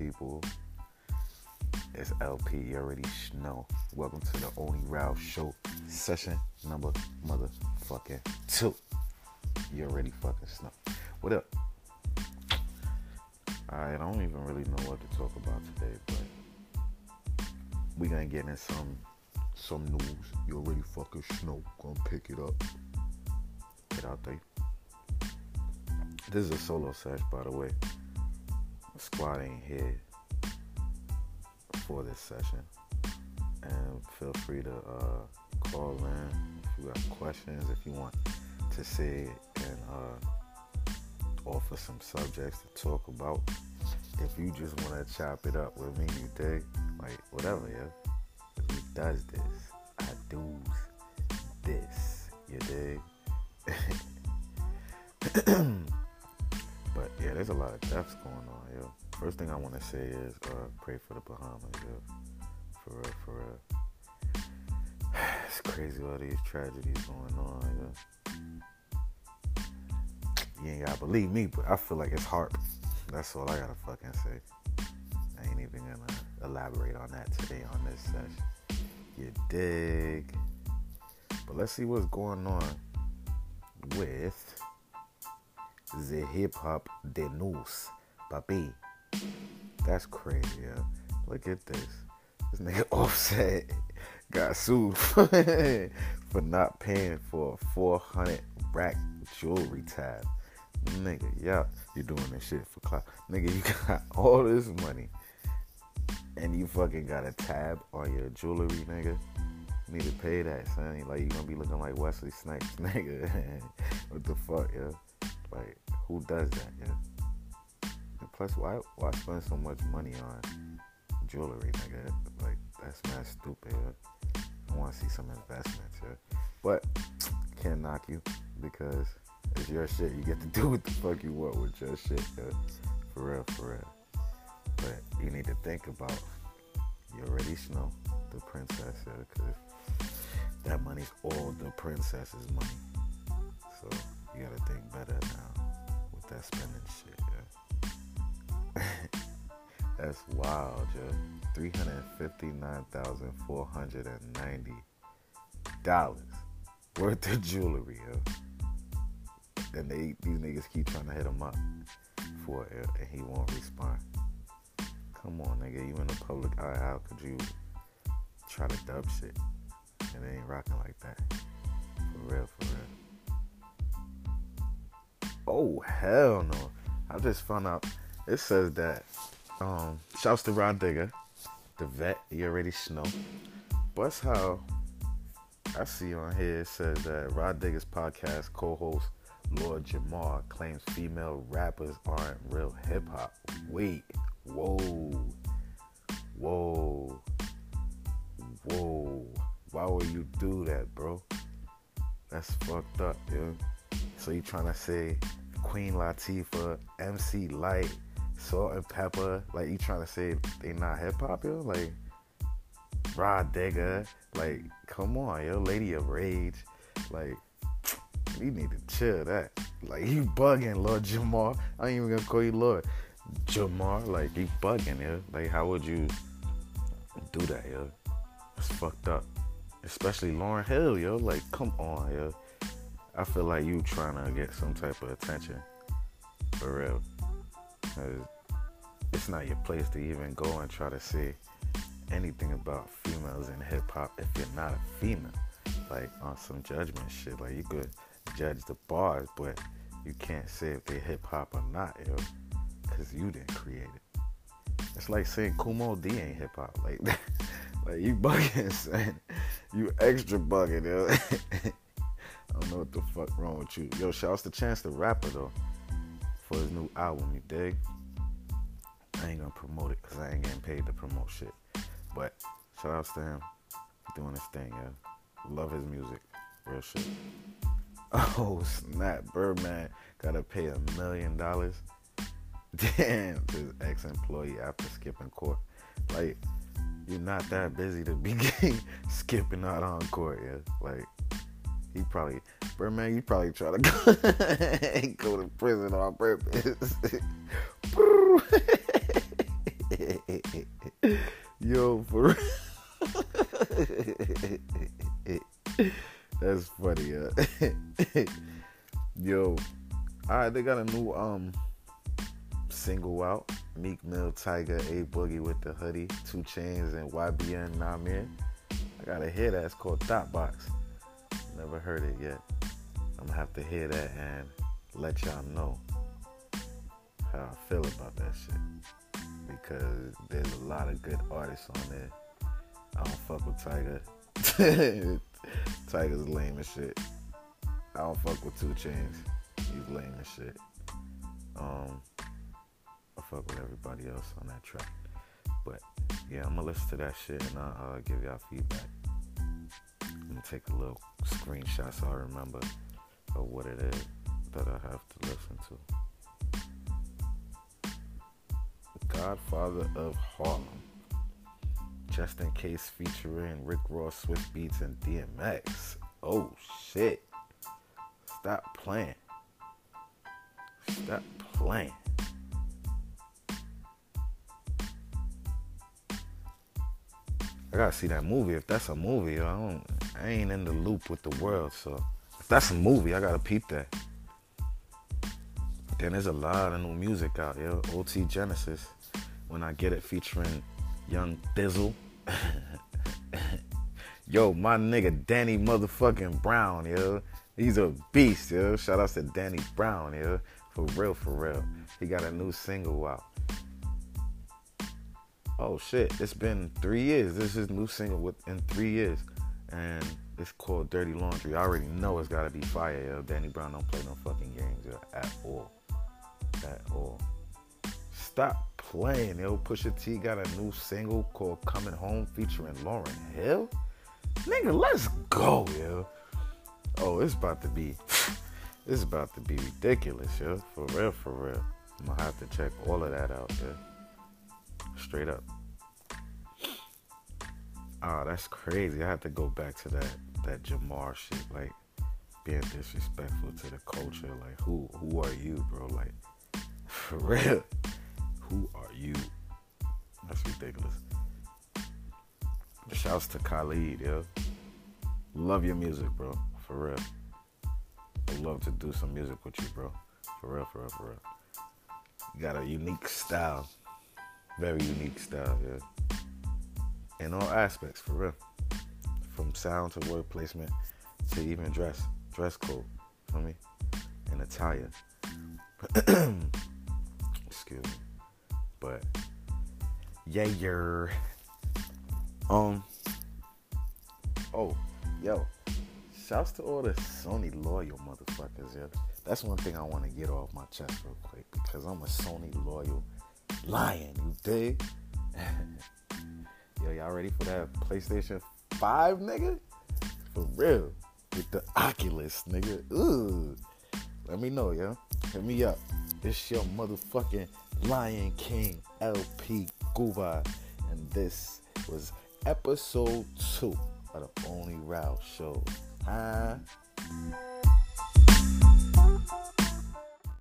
people? It's LP. You already know. Welcome to the Only Ralph Show, session number motherfucking two. You already fucking know. What up? I don't even really know what to talk about today, but we gonna get in some some news. You already fucking know. Gonna pick it up. Get out there. This is a solo sesh, by the way. Squad ain't here for this session. And feel free to uh, call in if you have questions, if you want to say and uh, offer some subjects to talk about. If you just want to chop it up with me, you dig? Like, whatever, yeah. He does this. I do this. You dig? there's a lot of deaths going on, yo. First thing I want to say is uh, pray for the Bahamas, yo. For real, for real. It's crazy all these tragedies going on, yo. You ain't gotta believe me, but I feel like it's HAARP. That's all I gotta fucking say. I ain't even gonna elaborate on that today on this session. You dig? But let's see what's going on with the hip hop de news, papi. That's crazy, yeah. Look at this. This nigga Offset got sued for not paying for a 400 rack jewelry tab. Nigga, yeah, you're doing this shit for clout. Nigga, you got all this money and you fucking got a tab on your jewelry, nigga. You need to pay that, son. Like you gonna be looking like Wesley Snipes, nigga. what the fuck, yeah? Like, who does that, yeah? And plus, why why spend so much money on jewelry, nigga? Like, that's not stupid. I want to see some investments, yeah. But can't knock you because it's your shit. You get to do what the fuck you want with your shit, yeah? For real, for real. But you need to think about you already know the princess, yeah, because that money's all the princess's money. So you gotta think better now with that spending shit. That's wild, yo. Three hundred fifty-nine thousand four hundred and ninety dollars worth of jewelry, yeah. And they these niggas keep trying to hit him up for it, and he won't respond. Come on, nigga. You in the public eye. How could you try to dub shit? And it ain't rocking like that. For real, for real. Oh, hell no. I just found out. It says that. Um, shouts to Rah Digga, the vet. You already know. But how I see on here it says that Rah Digga's podcast co-host Lord Jamar claims female rappers aren't real hip hop. Wait, whoa, whoa, whoa. Why would you do that, bro? That's fucked up, yo. So you trying to say Queen Latifah, MC Lyte, Salt and Pepper, like you trying to say they not hip hop, yo? Like Rah Digga, like come on, yo, Lady of Rage, like you need to chill that. Like you bugging, Lord Jamar. I ain't even gonna call you Lord Jamar. Like you bugging, yo. Like how would you do that, yo? It's fucked up. Especially Lauryn Hill, yo. Like come on, yo. I feel like you trying to get some type of attention. For real. Cause it's not your place to even go and try to say anything about females in hip hop if you're not a female. Like on some judgment shit. Like you could judge the bars, but you can't say if they hip hop or not, yo, because you didn't create it. It's like saying Kool D ain't hip hop, like, like you bugging, son. You extra bugging, yo. I don't know what the fuck wrong with you, yo. Shouts to Chance the Rapper though for his new album, you dig? I ain't gonna promote it because I ain't getting paid to promote shit, but shout outs to him doing his thing, yo. Love his music, real shit. Oh snap, Birdman gotta pay a million dollars. Damn, his ex-employee after skipping court. Like, you're not that busy to be skipping out on court, yeah. Like, he probably bro, man, you probably try to go, go to prison on purpose. Yo, for That's funny, uh. Yo, alright, they got a new um single out. Meek Mill, Tyga, A Boogie with the hoodie, 2 Chainz, and YBN Nahmir. I gotta hear that. It's called Thot Box. Never heard it yet. I'm gonna have to hear that and let y'all know how I feel about that shit. Because there's a lot of good artists on there. I don't fuck with Tyga. Tyga's lame as shit. I don't fuck with 2 Chainz. He's lame as shit. Um, I fuck with everybody else on that track. But yeah, I'm gonna listen to that shit and I'll uh, give y'all feedback. Gonna take a little screenshot so I remember of what it is that I have to listen to. The Godfather of Harlem. Just in case featuring Rick Ross, Swizz Beatz, and DMX. Oh shit. Stop playing. Stop playing. I gotta see that movie. If that's a movie, I don't. I ain't in the loop with the world, so if that's a movie, I gotta peep that. Then there's a lot of new music out, yo. OT Genasis, when I get it featuring Young Thizzle. yo, my nigga Danny motherfucking Brown, yo. He's a beast, yo. Shout out to Danny Brown, yo. For real, for real. He got a new single out oh shit, it's been three years. This is his new single within three years, and it's called Dirty Laundry. I already know it's gotta be fire. Yo. Danny Brown don't play no fucking games yo, at all, at all. Stop playing, yo. Pusha T got a new single called Coming Home featuring Lauryn Hill. Nigga, let's go, yo. Oh, it's about to be, it's about to be ridiculous, yo. For real, for real. I'm gonna have to check all of that out, yo. Straight up. Oh, that's crazy. I have to go back to that that Jamar shit, like being disrespectful to the culture. Like, who who are you, bro? Like, for real, who are you? That's ridiculous. Shouts to Khalid, yo. Love your music, bro. For real. I'd love to do some music with you, bro. For real, for real, for real. You got a unique style. Very unique style, yeah. In all aspects, for real. From sound to word placement to even dress, dress code, for me, and attire. Excuse me. But yeah, you're um. Oh, yo, shouts to all the Sony loyal motherfuckers, yeah. That's one thing I want to get off my chest real quick because I'm a Sony loyal lion, you dig? Yo, y'all ready for that PlayStation 5, nigga? For real. With the Oculus, nigga. Ooh. Let me know, yo. Hit me up. This your motherfucking Lion King LP Guba. And this was episode two of the Only Rowd Show. Huh?